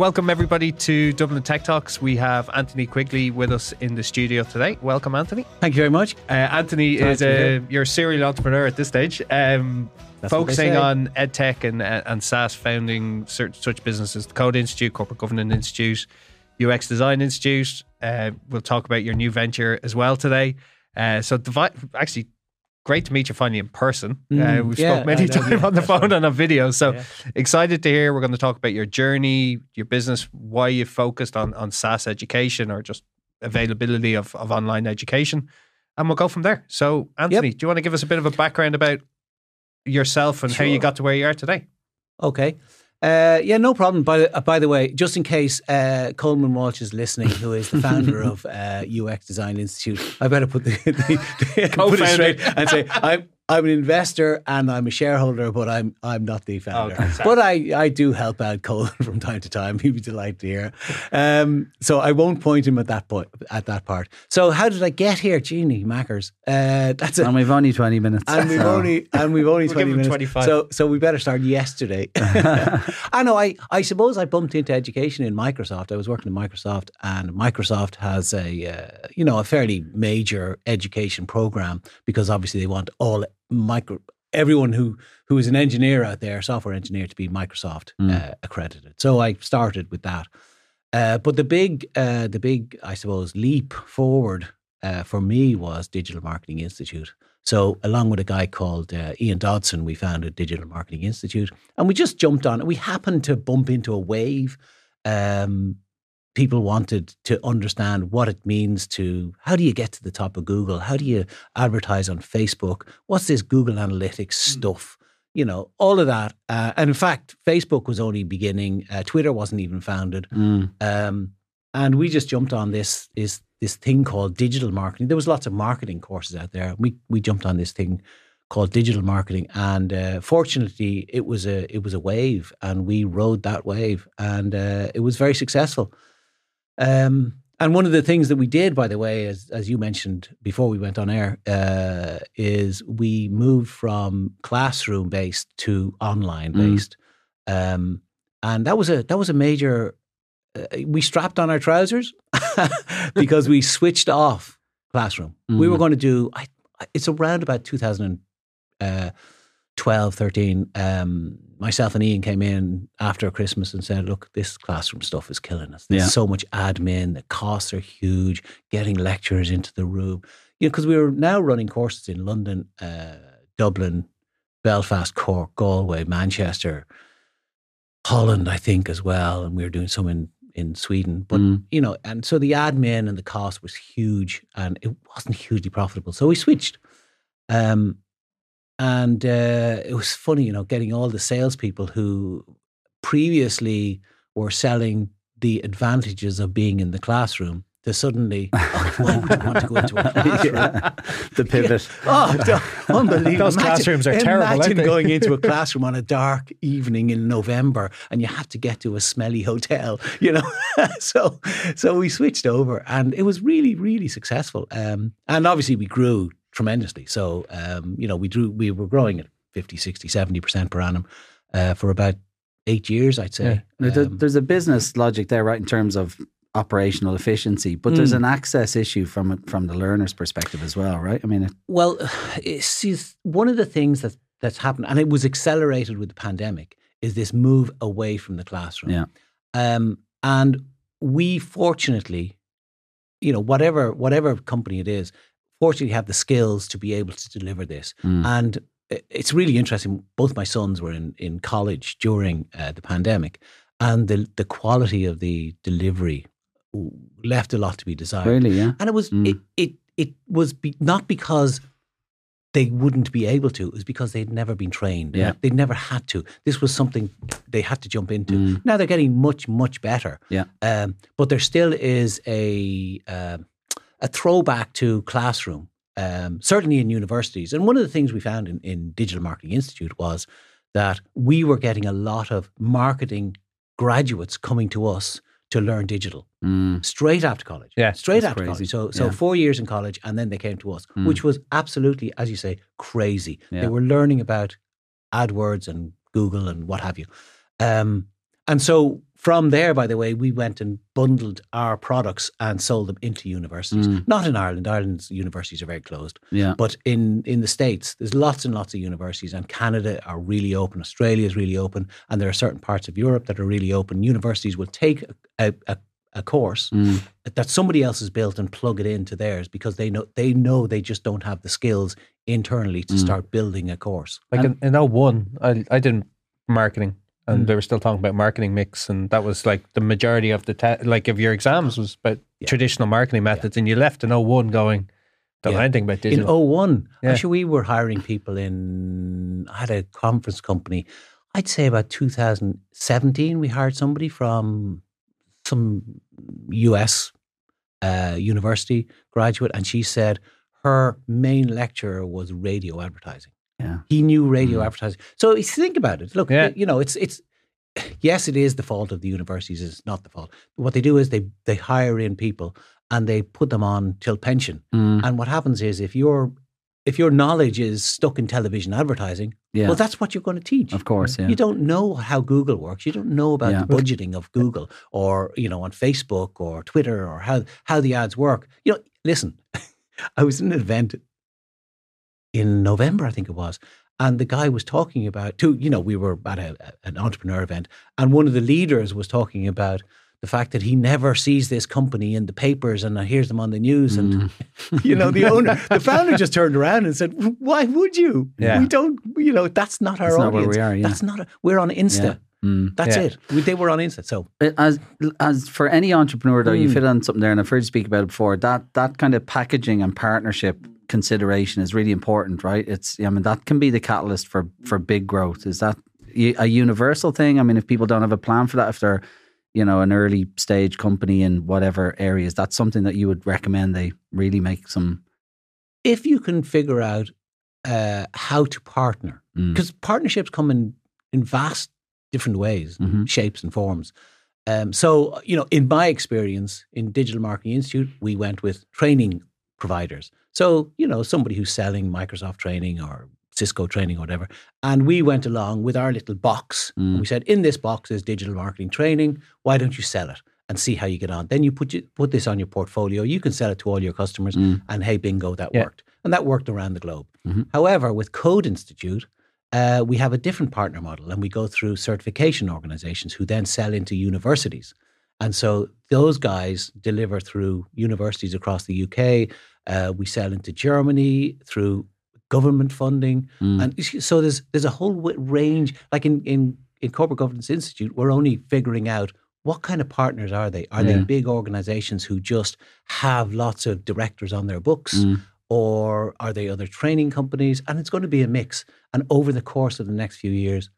Welcome, everybody, to Dublin Tech Talks. We have Anthony Quigley with us in the studio today. Welcome, Anthony. Thank you very much. Uh, Anthony is a, you're a serial entrepreneur at this stage, um, That's what they focusing on edtech and, uh, and SaaS, founding certain such businesses, the Code Institute, Corporate Governance Institute, UX Design Institute. Uh, we'll talk about your new venture as well today. Uh, so, actually, great to meet you finally in person. uh, Mm, we've yeah, spoke many times yeah, on the phone and on video. So, Yeah. excited to hear. We're going to talk about your journey, your business, why you focused on on SaaS education or just availability of, of online education, and we'll go from there. So, Anthony, do you want to give us a bit of a background about yourself and how you got to where you are today? Okay. Uh, yeah, no problem. By the, uh, by the way, just in case uh, Colman Walsh is listening, who is the founder of uh, UX Design Institute, I better put the, the, the put it straight and say I'm I'm an investor and I'm a shareholder, but I'm I'm not the founder. Okay, but I, I do help out Colin from time to time. He'd be delighted to hear. Um, so I won't point him at that point at that part. So how did I get here, Jeannie Mackers? Uh, that's it. And we've only 20 minutes. and we've so- only and we've only We'll twenty give him minutes. 25. So so we better start yesterday. I know. I I suppose I bumped into education in Microsoft. I was working in Microsoft, and Microsoft has a uh, you know a fairly major education program because obviously they want all micro everyone who who is an engineer out there, software engineer, to be Microsoft uh, accredited. So I started with that. Uh, but the big, uh, the big, I suppose, leap forward uh, for me was Digital Marketing Institute. So, along with a guy called uh, Ian Dodson, we founded Digital Marketing Institute, and we just jumped on it. We happened to bump into a wave. Um, people wanted to understand what it means to how do you get to the top of Google? How do you advertise on Facebook? What's this Google Analytics stuff? You know, all of that. Uh, and in fact, Facebook was only beginning. Uh, Twitter wasn't even founded. Mm. Um, and we just jumped on this is this thing called digital marketing. There was lots of marketing courses out there. We we jumped on this thing called digital marketing, and uh, fortunately, it was a it was a wave, and we rode that wave, and uh, it was very successful. Um, and one of the things that we did, by the way, as as you mentioned before we went on air, uh, is we moved from classroom based to online based, um, and that was a that was a major. Uh, we strapped on our trousers because we switched off classroom. We were Mm. going to do. I, it's around about 2012, 13. Um, myself and Ian came in after Christmas and said, "Look, this classroom stuff is killing us. There's Yeah. so much admin. The costs are huge. Getting lecturers into the room, you know, because we were now running courses in London, uh, Dublin, Belfast, Cork, Galway, Manchester, Holland, I think, as well, and we were doing some in in Sweden. But Mm. you know, and so the admin and the cost was huge, and it wasn't hugely profitable. So we switched. Um, and uh, it was funny, you know, getting all the salespeople who previously were selling the advantages of being in the classroom to suddenly, oh, why would you want to go into a classroom? Yeah. The pivot. Oh, unbelievable. Those classrooms are terrible, aren't Imagine they? going into a classroom on a dark evening in November and you have to get to a smelly hotel, you know. so so we switched over and it was really, really successful. Um, and obviously we grew tremendously. So, um, you know, we drew, we were growing at 50, 60, 70% per annum uh, for about eight years, I'd say. There's a- Um, there's a business logic there, right, in terms of operational efficiency, but there's Mm. an access issue from from the learner's perspective as well, right? I mean, it, Well, it's, it's one of the things that that's happened, and it was accelerated with the pandemic, is this move away from the classroom. Yeah. Um, and we fortunately, you know, whatever whatever company it is, fortunately have the skills to be able to deliver this. Mm. And it's really interesting. Both my sons were in in college during uh, the pandemic, and the the quality of the delivery left a lot to be desired really, yeah. and it was Mm. it it it was be, not because they wouldn't be able to. It was because they'd never been trained. Yeah. they'd never had to. This was something they had to jump into. Mm. Now they're getting much much better. Yeah. um, but there still is a um a throwback to classroom. Um, certainly in universities, and one of the things we found in, in Digital Marketing Institute was that we were getting a lot of marketing graduates coming to us to learn digital Mm. straight after college. Yeah, straight after crazy. college. So so Yeah. four years in college, and then they came to us, Mm. which was absolutely, as you say, crazy. Yeah. They were learning about AdWords and Google and what have you. Um, and so from there, by the way, we went and bundled our products and sold them into universities. Mm. Not in Ireland. Ireland's universities are very closed. Yeah. But in, in the States, there's lots and lots of universities, and Canada are really open. Australia is really open. And there are certain parts of Europe that are really open. Universities will take a, a, a course Mm. that somebody else has built and plug it into theirs because they know they know they just don't have the skills internally to Mm. start building a course. Like And- in, in 01, I, I didn't marketing and Mm. they were still talking about marketing mix. And that was like the majority of the, te- like of your exams was about Yeah. traditional marketing methods. And you left in 01 going, don't know Yeah. anything about In digital. 01, Yeah. actually, we were hiring people in, I had a conference company. I'd say about 2017, we hired somebody from some US uh, university graduate, and she said her main lecturer was radio advertising. Yeah. He knew radio Mm. advertising. So think about it. Look, Yeah. you know, it's it's yes, it is the fault of the universities. It's not the fault. What they do is they they hire in people and they put them on till pension. Mm. And what happens is if your if your knowledge is stuck in television advertising, Yeah. well, that's what you're going to teach. of course. Yeah. You don't know how Google works. You don't know about Yeah. the budgeting of Google or you know on Facebook or Twitter or how how the ads work. You know, listen, I was in an event in November, I think it was, and the guy was talking about two. You know, we were at a, an entrepreneur event, and one of the leaders was talking about the fact that he never sees this company in the papers and hears them on the news and Mm. you know, the owner, the founder just turned around and said, "Why would you? Yeah. We don't. You know, that's not our That's not where audience. we are, yeah. That's not. A, we're on Insta. Yeah. Mm. That's Yeah. it. We, they were on Insta. So As as for any entrepreneur though, you Mm. fit on something there, and I've heard you speak about it before. That that kind of packaging and partnership consideration is really important, right? It's I mean that can be the catalyst for for big growth. Is that a universal thing? I mean, if people don't have a plan for that, if they're you know an early stage company in whatever areas, that's something that you would recommend they really make some. if you can figure out uh, how to partner, Mm. because partnerships come in in vast different ways, Mhm. shapes, and forms. Um, so, you know, in my experience in Digital Marketing Institute, we went with training providers. So, you know, somebody who's selling Microsoft training or Cisco training or whatever. And we went along with our little box. Mm. And we said, in this box is digital marketing training. Why don't you sell it and see how you get on? Then you put you, put this on your portfolio. You can sell it to all your customers. Mm. And hey, bingo, that Yeah. worked. And that worked around the globe. Mhm. However, with Code Institute, uh, we have a different partner model and we go through certification organizations who then sell into universities. And so those guys deliver through universities across the UK. Uh, we sell into Germany through government funding. Mm. And so there's there's a whole range. Like in, in, in Corporate Governance Institute, we're only figuring out what kind of partners are they? Are Yeah. they big organizations who just have lots of directors on their books? Mm. or are they other training companies? And it's going to be a mix. And over the course of the next few years,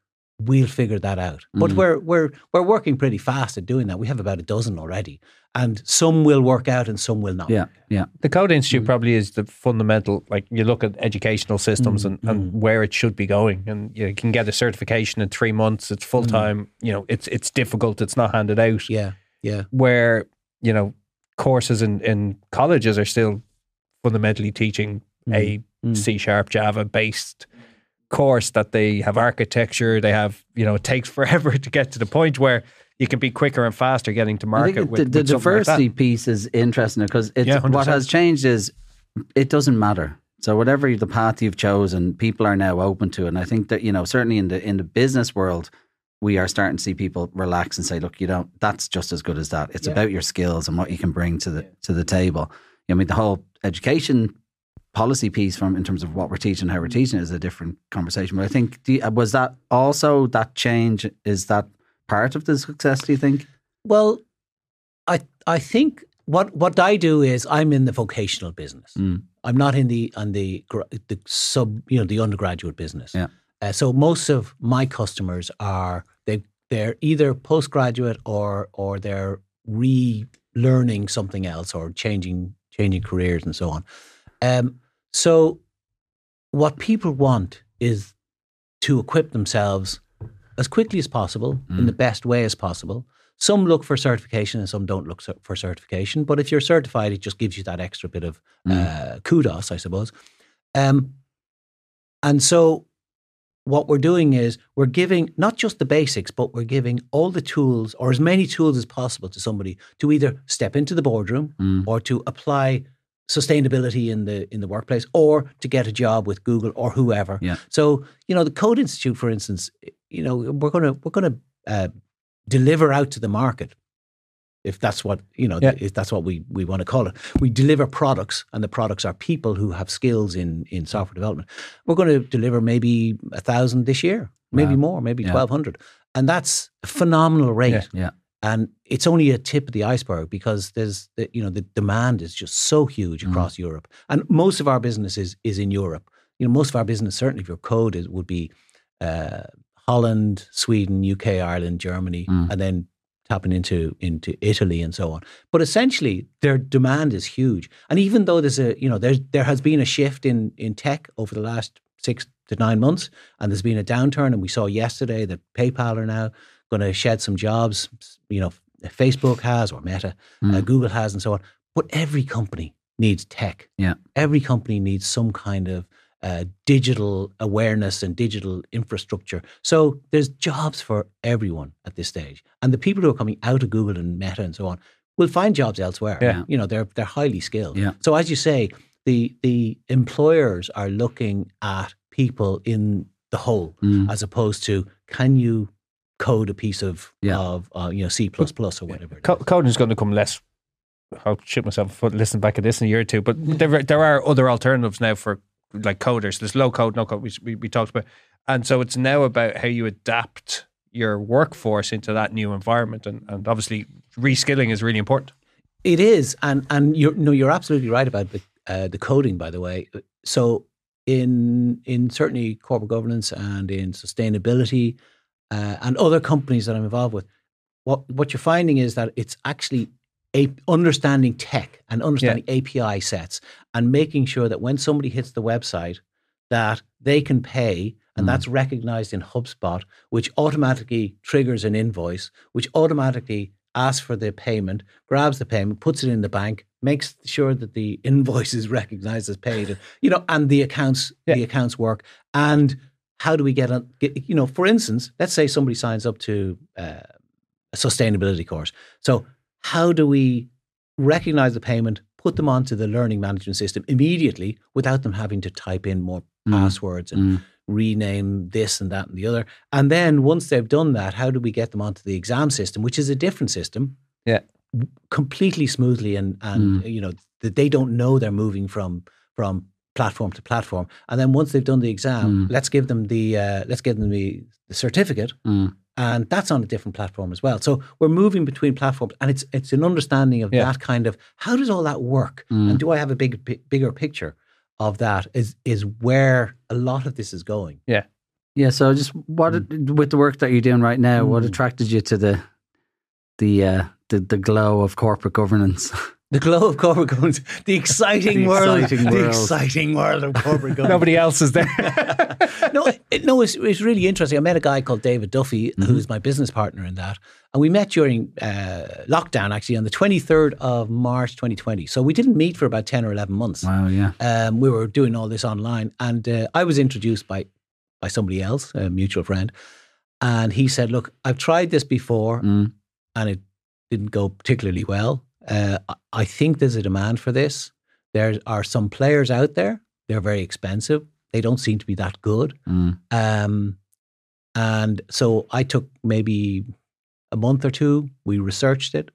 we'll figure that out. But Mm. we're we're we're working pretty fast at doing that. We have about a dozen already, and some will work out and some will not. Yeah, yeah. The Code Mm. Institute probably is the fundamental, like you look at educational systems Mm, and, and where it should be going. And you can get a certification in three months. It's full time. You know, it's it's difficult. It's not handed out. Mm. yeah, yeah. Where, you know, courses in, in colleges are still fundamentally teaching a Mm. C sharp Java based course that they have architecture. They have, you know, it takes forever to get to the point where you can be quicker and faster getting to market with, the, the with something like diversity piece is interesting because it's Yeah, what has changed is it doesn't matter. So whatever the path you've chosen, people are now open to it. And I think that you know certainly in the in the business world, we are starting to see people relax and say, look, you don't. That's just as good as that. It's Yeah. about your skills and what you can bring to the to the table. I mean, the whole education policy piece from in terms of what we're teaching, how we're teaching, is a different conversation. But I think do you- was that also that change is that part of the success? Do you think? Well, I I think what what I do is I'm in the vocational business. Mm. I'm not in the on the the sub you know the undergraduate business. Yeah. Uh, so most of my customers are they they're either postgraduate or or they're relearning something else or changing changing careers and so on. Um, so what people want is to equip themselves as quickly as possible in Mm. the best way as possible. Some look for certification and some don't look for certification. But if you're certified, it just gives you that extra bit of Mm. uh, kudos, I suppose. Um, and so what we're doing is we're giving not just the basics, but we're giving all the tools or as many tools as possible to somebody to either step into the boardroom Mm. or to apply sustainability in the in the workplace or to get a job with Google or whoever. Yeah. So you know the Code Institute, for instance, you know we're gonna we're gonna uh, deliver out to the market. If that's what you know, Yeah. if that's what we, we want to call it, we deliver products, and the products are people who have skills in in software development. We're going to deliver maybe a thousand this year, maybe Wow. more, maybe Yeah. twelve hundred, and that's a phenomenal rate. Yeah. And it's only a tip of the iceberg because there's the, you know the demand is just so huge Mm. across Europe, and most of our business is is in Europe. You know, most of our business, certainly if your code is would be uh, Holland, Sweden, UK, Ireland, Germany, Mm. and then tapping into into Italy and so on. But essentially, their demand is huge, and even though there's a you know there there has been a shift in in tech over the last six to nine months, and there's been a downturn, and we saw yesterday that PayPal are now going to shed some jobs. You know, Facebook has or Meta, uh, Mm. Google has, and so on. But every company needs tech. Yeah. every company needs some kind of uh, digital awareness and digital infrastructure. So there's jobs for everyone at this stage, and the people who are coming out of Google and Meta and so on will find jobs elsewhere. Yeah. you know they're they're highly skilled. Yeah. So as you say, the the employers are looking at people in the whole Mm. as opposed to can you code a piece of Yeah. of uh, you know C plus plus or whatever. it Co- coding is going to come less. I'll shoot myself a foot listening back at this in a year or two. But there, there are other alternatives now for like coders. There's low code, no code. We, we, we talked about, and so it's now about how you adapt your workforce into that new environment, and, and obviously reskilling is really important. It is, and and you're no, you're absolutely right about the uh, the coding. By the way, so in in certainly corporate governance and in sustainability uh, and other companies that I'm involved with, what what you're finding is that it's actually a, understanding tech and understanding API sets and making sure that when somebody hits the website, that they can pay. And Mm. that's recognized in HubSpot, which automatically triggers an invoice, which automatically asks for the payment, grabs the payment, puts it in the bank, makes sure that the invoice is recognized as paid, and, you know, and the accounts Yeah. the accounts work. And how do we get on? Get, you know, for instance, let's say somebody signs up to uh, a sustainability course. So how do we recognize the payment, put them onto the learning management system immediately without them having to type in more Mm. passwords and Mm. rename this and that and the other. And then once they've done that, how do we get them onto the exam system, which is a different system? Yeah. Completely smoothly and and you know that they don't know they're moving from from platform to platform. And then once they've done the exam, Mm. let's give them the uh, let's give them the, the certificate Mm. and that's on a different platform as well. So we're moving between platforms, and it's it's an understanding of Yeah. that kind of how does all that work, Mm. and do I have a big bigger picture of that? Is is where a lot of this is going. Yeah. Yeah. So just what with the work that you're doing right now, what Mm. attracted you to the the uh, the the glow of corporate governance? The glow of corporate governance, the exciting The world, exciting the world. exciting world of corporate governance. Nobody else is there. no, it, no, it's, it's really interesting. I met a guy called David Duffy, Mm-hmm. who's my business partner in that, and we met during uh, lockdown, actually, on the twenty third of March, twenty twenty. So we didn't meet for about ten or eleven months. wow. Yeah. Um, we were doing all this online, and uh, I was introduced by by somebody else, a mutual friend, and he said, "Look, I've tried this before, Mm. and it didn't go particularly well. Uh, I- think there's a demand for this. There are some players out there. They're very expensive. They don't seem to be that good. Mm. Um, and so I took maybe a month or two. We researched it.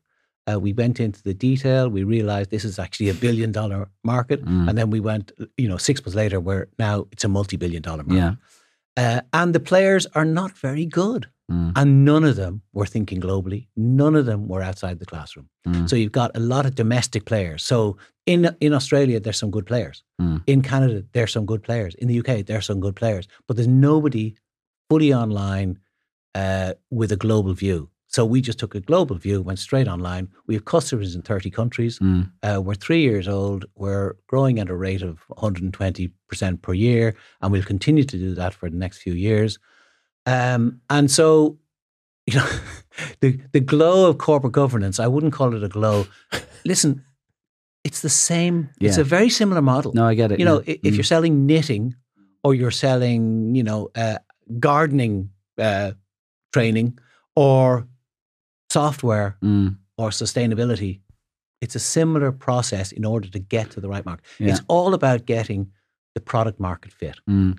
Uh, we went into the detail. We realized this is actually a billion dollar market. Mm. And then we went, you know, six months later, where now it's a multi billion dollar market. Yeah. Uh, and the players are not very good. Mm. And none of them were thinking globally. None of them were outside the classroom. Mm. So you've got a lot of domestic players. So in in Australia, there's some good players. Mm. In Canada, there's some good players. In the UK, there's some good players. But there's nobody fully online uh, with a global view. So we just took a global view, went straight online. We have customers in 30 countries. Mm. Uh, we're three years old. We're growing at a rate of 120% per year, and we'll continue to do that for the next few years. Um, and so, you know, the, the glow of corporate governance, I wouldn't call it a glow. Listen, it's the same, it's a very similar model. No, I get it. you know, yeah. if Mm. you're selling knitting or you're selling, you know, uh, gardening uh, training or software Mm. or sustainability. It's a similar process in order to get to the right market. Yeah. It's all about getting the product market fit. Mm.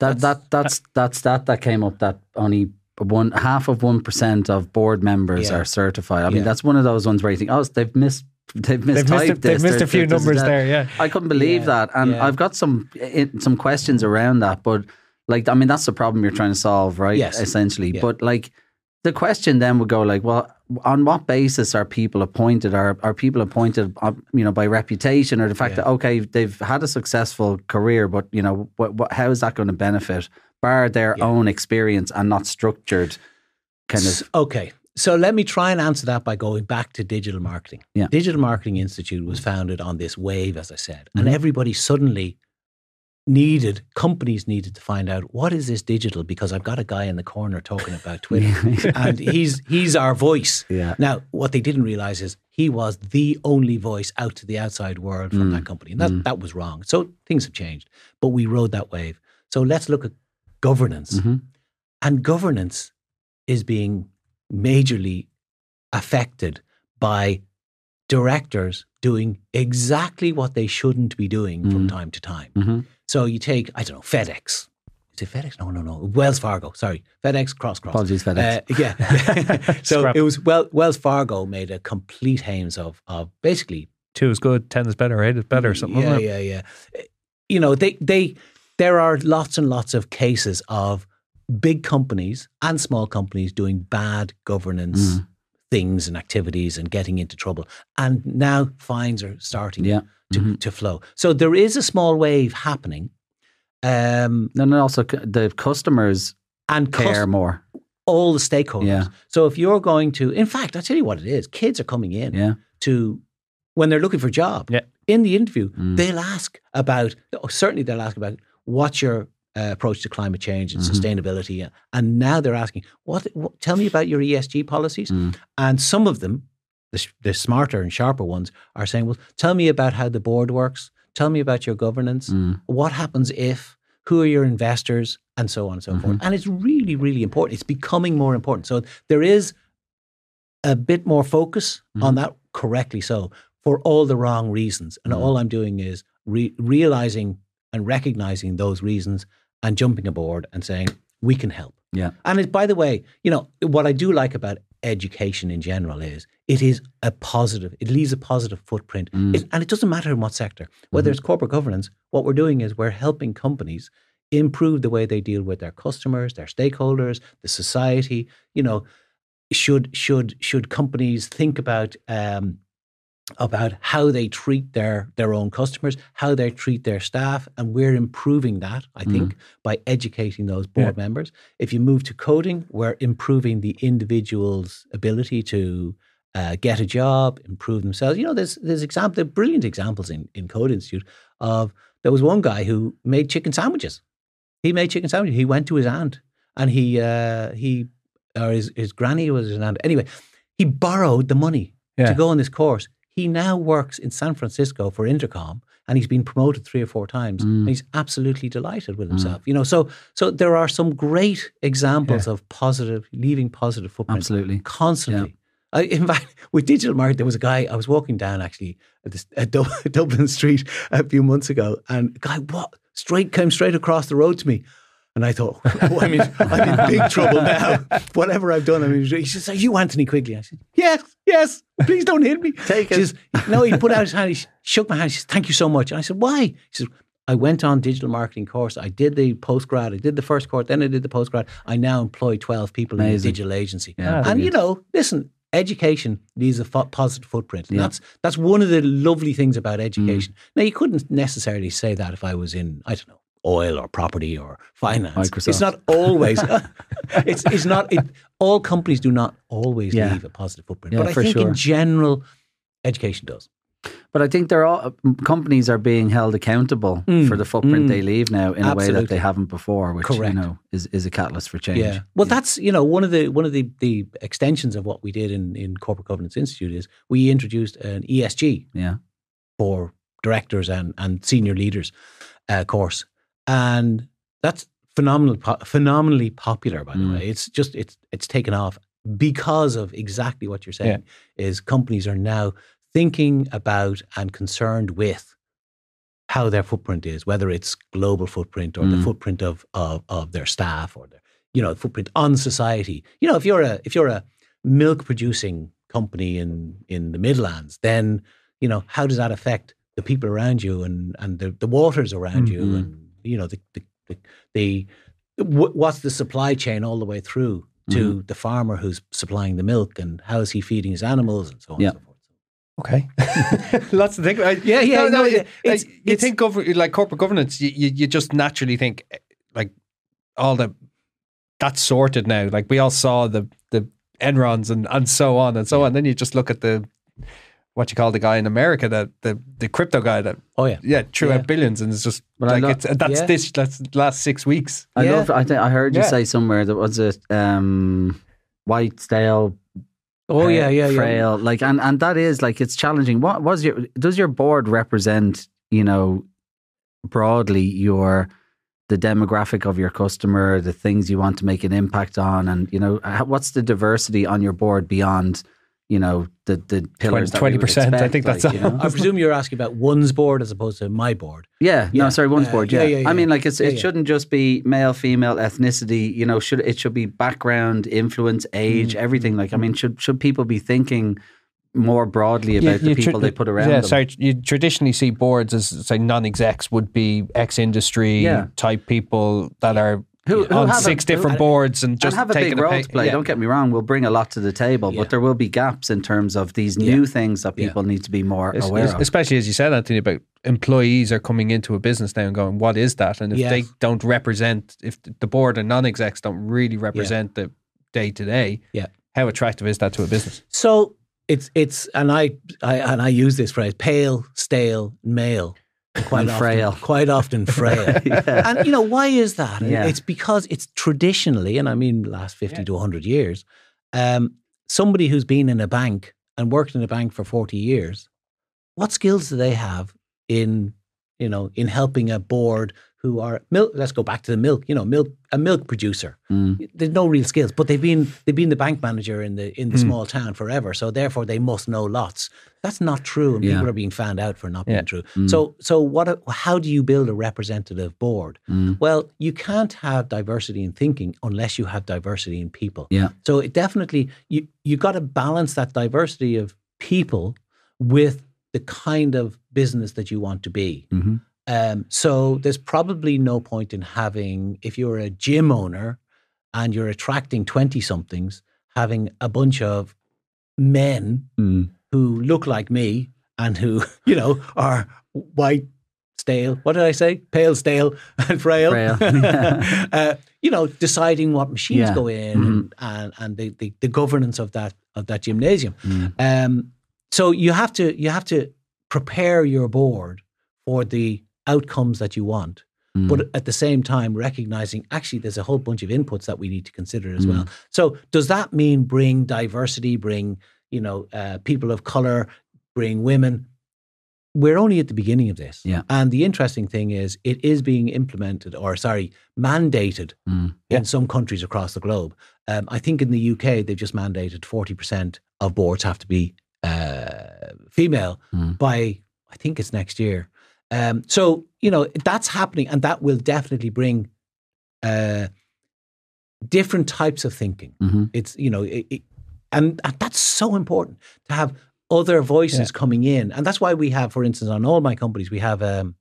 That That's- that that's that stat that came up that only one half of one percent of board members Yeah. are certified. I mean, Yeah. that's one of those ones where you think, oh, they've missed they've mistyped They've missed, a, they've missed a few numbers that. there, yeah. I couldn't believe that, and. I've got some it, some questions around that. But like, I mean, that's the problem you're trying to solve, right? Yes. Essentially, but like. The question then would go like, well, on what basis are people appointed? Are are people appointed, uh, you know, by reputation or the fact Yeah. that okay, they've had a successful career, but you know, what, what, how is that going to benefit, bar their Yeah. own experience and not structured, kind of? Okay. So let me try and answer that by going back to digital marketing. Yeah. Digital Marketing Institute was founded on this wave, as I said, Mhm. and everybody suddenly needed, companies needed to find out what is this digital because I've got a guy in the corner talking about Twitter and he's he's our voice. Yeah. Now, what they didn't realize is he was the only voice out to the outside world from Mm. that company. And that, that was wrong. So things have changed, but we rode that wave. So let's look at governance. Mhm. And governance is being majorly affected by directors doing exactly what they shouldn't be doing from Mm. time to time. Mhm. So you take, I don't know, FedEx. Is it FedEx? No, no, no. Wells Fargo. Sorry. FedEx, cross, cross. Apologies, FedEx. Uh, yeah. so Scrap. it was well, Wells Fargo made a complete hames of of basically Two is good, ten is better, eight is better, something. yeah, it? yeah, yeah. You know, they they there are lots and lots of cases of big companies and small companies doing bad governance Mm. Things and activities and getting into trouble. And now fines are starting Yeah. to, Mhm. to flow. So there is a small wave happening. Um, And then also the customers and care more. all the stakeholders. Yeah. So if you're going to, in fact, I tell you what it is: kids are coming in Yeah. to when they're looking for a job. Yeah. In the interview, Mm. they'll ask about. Certainly, they'll ask about what's your uh, approach to climate change and Mhm. sustainability. And now they're asking, what, what? Tell me about your ESG policies. Mm. And some of them, the, the smarter and sharper ones, are saying, well, tell me about how the board works. Tell me about your governance. Mm. What happens if? Who are your investors? And so on and so forth. And it's really, really important. It's becoming more important. So there is a bit more focus on that, correctly so, for all the wrong reasons. And Mhm. all I'm doing is re- realizing and recognizing those reasons and jumping aboard and saying, we can help. Yeah. And it, by the way, you know, what I do like about education in general is it is a positive, it leaves a positive footprint. Mm. It, and it doesn't matter in what sector, whether it's corporate governance, what we're doing is we're helping companies improve the way they deal with their customers, their stakeholders, the society. You know, should should should companies think about um, about how they treat their their own customers, how they treat their staff, and we're improving that. I think by educating those board members. If you move to coding, we're improving the individual's ability to uh, get a job, improve themselves. You know, there's there's example, there are brilliant examples in in Code Institute of there was one guy who made chicken sandwiches. He made chicken sandwiches. He went to his aunt and he uh, he or his his granny was his aunt. Anyway, he borrowed the money Yeah. to go on this course. He now works in San Francisco for Intercom, and he's been promoted three or four times. Mm. And he's absolutely delighted with himself. You know, so so there are some great examples of positive, leaving positive footprints Absolutely. constantly. I, in fact, with digital marketing, there was a guy I was walking down actually at, this, at Dub- Dublin Street a few months ago, and a guy what straight came straight across the road to me. And I thought, oh, I mean, I'm in big trouble now. Whatever I've done, I mean, he says, "Are you Anthony Quigley?" I said, "Yes, yes. Please don't hit me." Take it. She says, no, he put out his hand. He shook my hand. She says, "Thank you so much." And I said, "Why?" He says, "I went on digital marketing course. I did the post grad. I did the first course. Then I did the post grad. I now employ twelve people in a digital agency. Yeah, and you know, listen." Education leaves a fo- positive footprint. And Yeah. That's that's one of the lovely things about Mm. education. Now, you couldn't necessarily say that if I was in, I don't know, oil or property or finance. Microsoft. It's not always. it's it's not. It, all companies do not always Yeah. leave a positive footprint. Yeah, but I for think sure. in general, education does. But I think they're all companies are being held accountable Mm, for the footprint mm. they leave now in a way that they haven't before, which Correct. you know is, is a catalyst for change. Yeah. Well, that's you know one of the one of the the extensions of what we did in in Corporate Governance Institute is we introduced an ESG yeah. for directors and and senior leaders uh, course, and that's phenomenal, po- phenomenally popular. By the Mm. way, it's just it's it's taken off because of exactly what you're saying. Is companies are now thinking about and concerned with how their footprint is, whether it's global footprint or the Mm. footprint of, of of their staff or their you know footprint on society. You know, if you're a if you're a milk producing company in in the Midlands, then you know how does that affect the people around you and and the, the waters around you Mhm. and you know the the, the, the wh- what's the supply chain all the way through to Mm-hmm. the farmer who's supplying the milk and how is he feeding his animals and so on Yeah. and so forth. Okay, lots to think about. Yeah, yeah, No, no, no, it- it's- like, you it's- think gov- like corporate governance, you, you you just naturally think eh, like all the that's sorted now. Like we all saw the the Enrons and and so on and so on. Then you just look at the what you call the guy in America that the the crypto guy that Oh yeah. yeah threw Yeah. out billions and it's just But like lo- it's, that's Yeah. this that's last six weeks. I Yeah. love. I think I heard you Yeah. say somewhere that was it um, white stale. Oh yeah, yeah, yeah. frail. Like, and and that is like it's challenging. What was your? Does your board represent? You know, broadly your the demographic of your customer, the things you want to make an impact on, and you know, what's the diversity on your board beyond? You know, the the pillars. that we would 20%, I expect, think that's like, you know? I presume you're asking about one's board as opposed to my board. Yeah, Yeah. no, sorry, one's Uh, board. yeah, Yeah. yeah, yeah. I mean, like it's Yeah, it yeah. shouldn't just be male, female, ethnicity. You know, should it should be background, influence, age, Mm, everything. Like, I mean, should should people be thinking more broadly about the people they put around Yeah, them? sorry. You traditionally see boards as say non-execs would be ex-industry Yeah. type people that are Who- who on have a- six who- different boards and just and have a taking big role pay- to play. yeah. Don't get me wrong; we'll bring a lot to the table, Yeah. but there will be gaps in terms of these new things that Yeah. people need to be more Es- aware es- of. Especially as you said, Anthony, about employees are coming into a business now and going, "What is that?" And if Yes. they don't represent, if the board and non-execs don't really represent the day to day, Yeah. how attractive is that to a business? So it's it's and I, I and I use this phrase pale, stale, male. Quite often, frail. Quite often frail. Yeah. And you know, why is that? Yeah. It's because it's traditionally, and I mean last 50 to 100 years, um, somebody who's been in a bank and worked in a bank for 40 years, what skills do they have in, you know, in helping a board who are milk let's go back to the milk, you know, milk a milk producer. Mm. There's no real skills, but they've been they've been the bank manager in the in the Mm. small town forever. So therefore they must know lots. That's not true and Yeah. people are being found out for not Yeah. being true. Mm. So so what how do you build a representative board? Mm. Well, you can't have diversity in thinking unless you have diversity in people. Yeah. So it definitely you you got to balance that diversity of people with the kind of business that you want to be. Mhm. Um, so there's probably no point in having if you're a gym owner and you're attracting twenty somethings, having a bunch of men Mm. who look like me and who you know are white stale what did i say pale stale and frail, Frail. uh, you know deciding what machines Yeah. go in and, and, and the, the, the governance of that of that gymnasium Mm. um, so you have to you have to prepare your board for the outcomes that you want Mm. but at the same time recognizing actually there's a whole bunch of inputs that we need to consider as Mm. well so does that mean bring diversity bring you know uh, people of color bring women we're only at the beginning of this Yeah. and the interesting thing is it is being implemented or sorry mandated Mm. in some countries across the globe um, i think in the uk they've just mandated 40% of boards have to be uh, female Mm. by i think it's next year um, so you know that's happening, and that will definitely bring uh, different types of thinking. Mhm. It's you know, it, it, and, and that's so important to have other voices coming in, and that's why we have, for instance, on all my companies, we have um,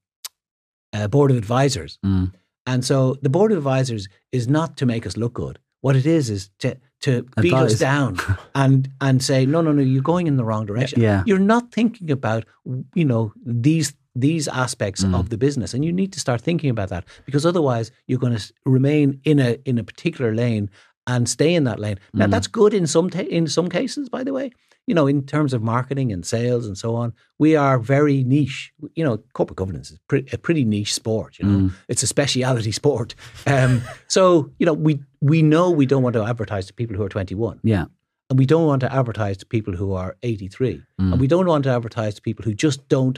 a board of advisors, Mm. and so the board of advisors is not to make us look good. What it is is to to beat us down and and say no, no, no, you're going in the wrong direction Yeah. you're not thinking about you know these these aspects Mm. of the business and you need to start thinking about that because otherwise you're going to remain in a in a particular lane and stay in that lane now Mm. that's good in some ta- in some cases by the way you know in terms of marketing and sales and so on we are very niche you know corporate governance is pre- a pretty niche sport you know Mm. it's a speciality sport um, so you know we we know we don't want to advertise to people who are 21 Yeah. and we don't want to advertise to people who are 83 Mm. and we don't want to advertise to people who just don't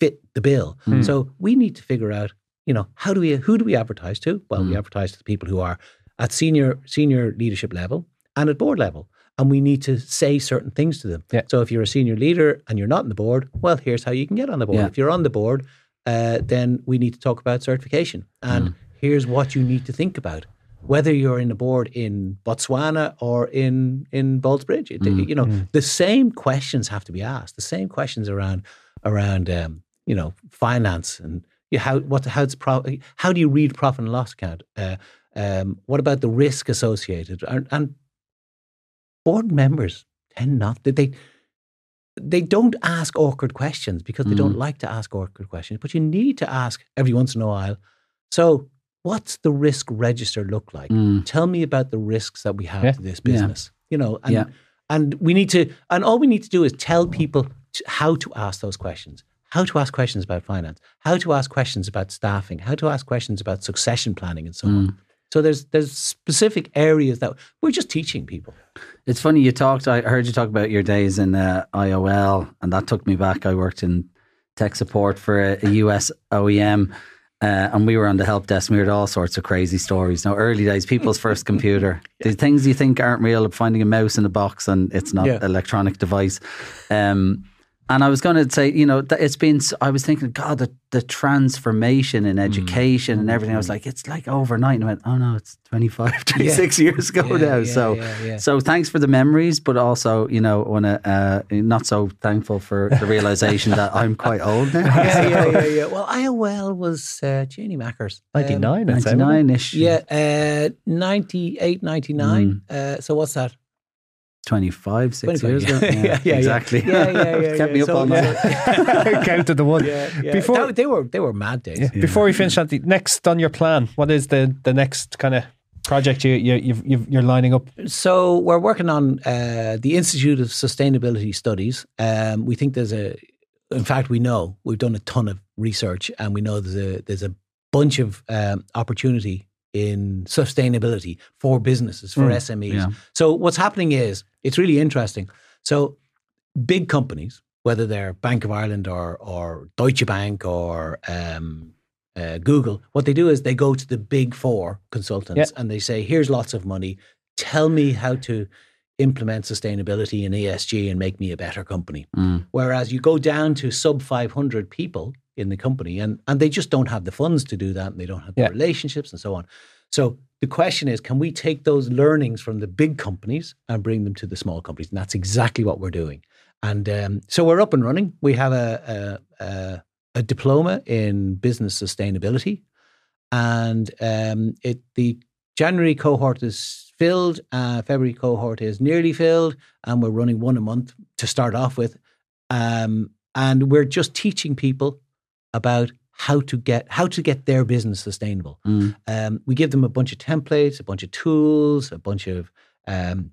fit the bill Mm. so we need to figure out you know, how do we who do we advertise to? Well, we advertise to the people who are at senior senior leadership level and at board level. And we need to say certain things to them. Yeah. So if you're a senior leader and you're not on the board, well, here's how you can get on the board. Yeah. If you're on the board, uh, then we need to talk about certification. And here's what you need to think about. Whether you're in a board in Botswana or in in Ballsbridge, It- you know the same questions have to be asked. The same questions around around um, you know finance and you know, how what how's pro, how do you read profit and loss account? Uh, um, what about the risk associated? And, and board members tend not that they, they don't ask awkward questions because they don't like to ask awkward questions. But you need to ask every once in a while. So, what's the risk register look like? Mm. Tell me about the risks that we have Yeah. to this Yeah. business. You know, and Yeah. and we need to, and all we need to do is tell people t- how to ask those questions, how to ask questions about finance, how to ask questions about staffing, how to ask questions about succession planning, and so Mm. on. So there's there's specific areas that we're just teaching people. It's funny you talked. I heard you talk about your days in uh, IOL, and that took me back. I worked in tech support for a, a US OEM, uh, and we were on the help desk. We heard all sorts of crazy stories. Now, early days, people's first computer, the things you think aren't real, finding a mouse in a box and it's not Yeah. electronic device. Um, and I was going to say, you know, that it's been. s- I was thinking, God, the, the transformation in education and everything. I was like, it's like overnight. And I went, oh no, it's 25, 26 years ago Yeah, now. yeah, so, yeah, yeah. so thanks for the memories, but also, you know, want to uh, not so thankful for the realization that I'm quite old now. yeah, yeah, yeah, yeah. Well, IOL was uh, Janie Mackers. Um, 99, I'd wasn't it? 99 ish. yeah, uh, 98, 99. Mm. Uh, so what's that? 25, six 25, years ago. yeah. Yeah, yeah, exactly. Yeah, yeah, yeah. Kept me up So- all night. Counted the one. Yeah, yeah. Before- That- they were they were mad days. Yeah. Before we finish, Andy, next on your plan, what is the the next kind of project you, you you've, you've, you're lining up? So we're working on uh, the Institute of Sustainability Studies. Um, we think there's a, in fact, we know we've done a ton of research, and we know there's a there's a bunch of um, opportunity in sustainability for businesses for Mm, SMEs. yeah. So what's happening is it's really interesting. So big companies, whether they're Bank of Ireland or or Deutsche Bank or um, uh, Google, what they do is they go to the big four consultants and they say, "Here's lots of money. Tell me how to implement sustainability and ESG and make me a better company." Mm. Whereas you go down to sub 500 people in the company and, and they just don't have the funds to do that and they don't have the Yeah. relationships and so on. So the question is, can we take those learnings from the big companies and bring them to the small companies? And that's exactly what we're doing. And um, so we're up and running. We have a, a, a, a diploma in business sustainability, and um, it the January cohort is filled. Uh, February cohort is nearly filled, and we're running one a month to start off with. Um, and we're just teaching people about how to get how to get their business sustainable. Mm. Um, we give them a bunch of templates, a bunch of tools, a bunch of um,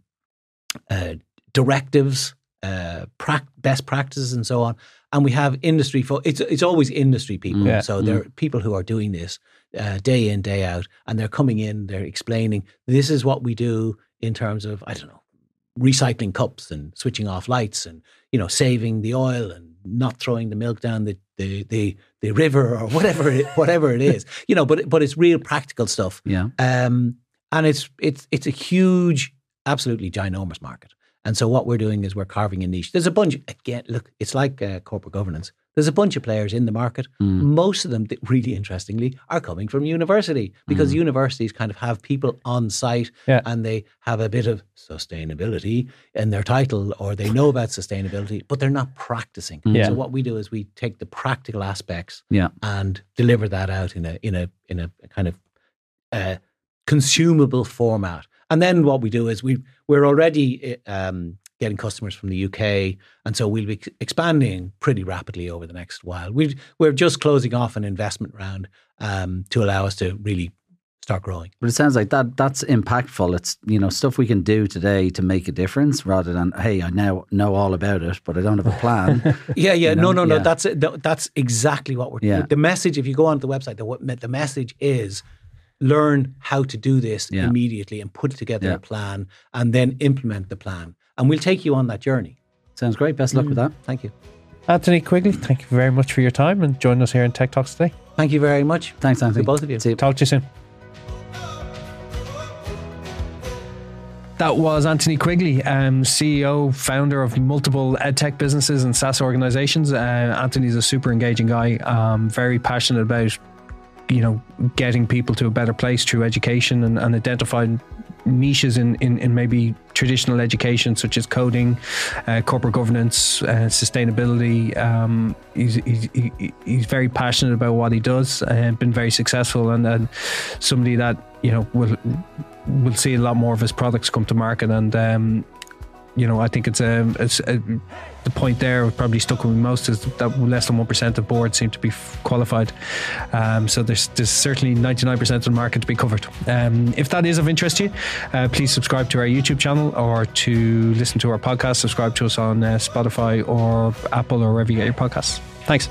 uh, directives, uh, prac- best practices, and so on. And we have industry. for it's it's always industry people. Mm. Yeah. So there are people who are doing this uh, day in day out, and they're coming in. They're explaining this is what we do in terms of I don't know recycling cups and switching off lights and you know saving the oil and not throwing the milk down the the the, the river or whatever it, whatever it is. You know but but it's real practical stuff. Yeah. um and it's it's it's a huge absolutely ginormous market. And so what we're doing is we're carving a niche. There's a bunch again look it's like uh, corporate governance there's a bunch of players in the market Mm. most of them that really interestingly are coming from university because universities kind of have people on site Yeah. and they have a bit of sustainability in their title or they know about sustainability but they're not practicing Yeah. so what we do is we take the practical aspects Yeah. and deliver that out in a in a in a kind of uh, consumable format and then what we do is we we're already um, getting customers from the UK, and so we'll be expanding pretty rapidly over the next while. We we're just closing off an investment round um, to allow us to really start growing. But it sounds like that that's impactful. It's you know stuff we can do today to make a difference, rather than hey, I now know all about it, but I don't have a plan. Yeah, yeah, You no, know, no, no. yeah. That's it. No, That's exactly what we're. Yeah. The message, if you go onto the website, the what- the message is learn how to do this Yeah. immediately and put together Yeah. a plan, and then implement the plan, and we'll take you on that journey. Sounds great. Best luck with that. Thank you. Anthony Quigley, thank you very much for your time and joining us here in Tech Talks today. Thank you very much. Thanks, Anthony. To both of you. See you. Talk to you soon. That was Anthony Quigley, um, CEO, founder of multiple edtech businesses and SaaS organizations. Uh, Anthony's a super engaging guy, um, very passionate about you know getting people to a better place through education and, and identifying niches in, in, in, maybe traditional education such as coding, uh, corporate governance, uh, sustainability. Um, he's, he's, he's very passionate about what he does and been very successful and, and somebody that you know will will see a lot more of his products come to market and um, you know I think it's a, it's a the point there probably stuck with me most is that less than 1% of boards seem to be qualified. Um, so there's, there's certainly 99% of the market to be covered. Um, if that is of interest to you, uh, please subscribe to our YouTube channel or to listen to our podcast. Subscribe to us on uh, Spotify or Apple or wherever you get your podcasts. Thanks.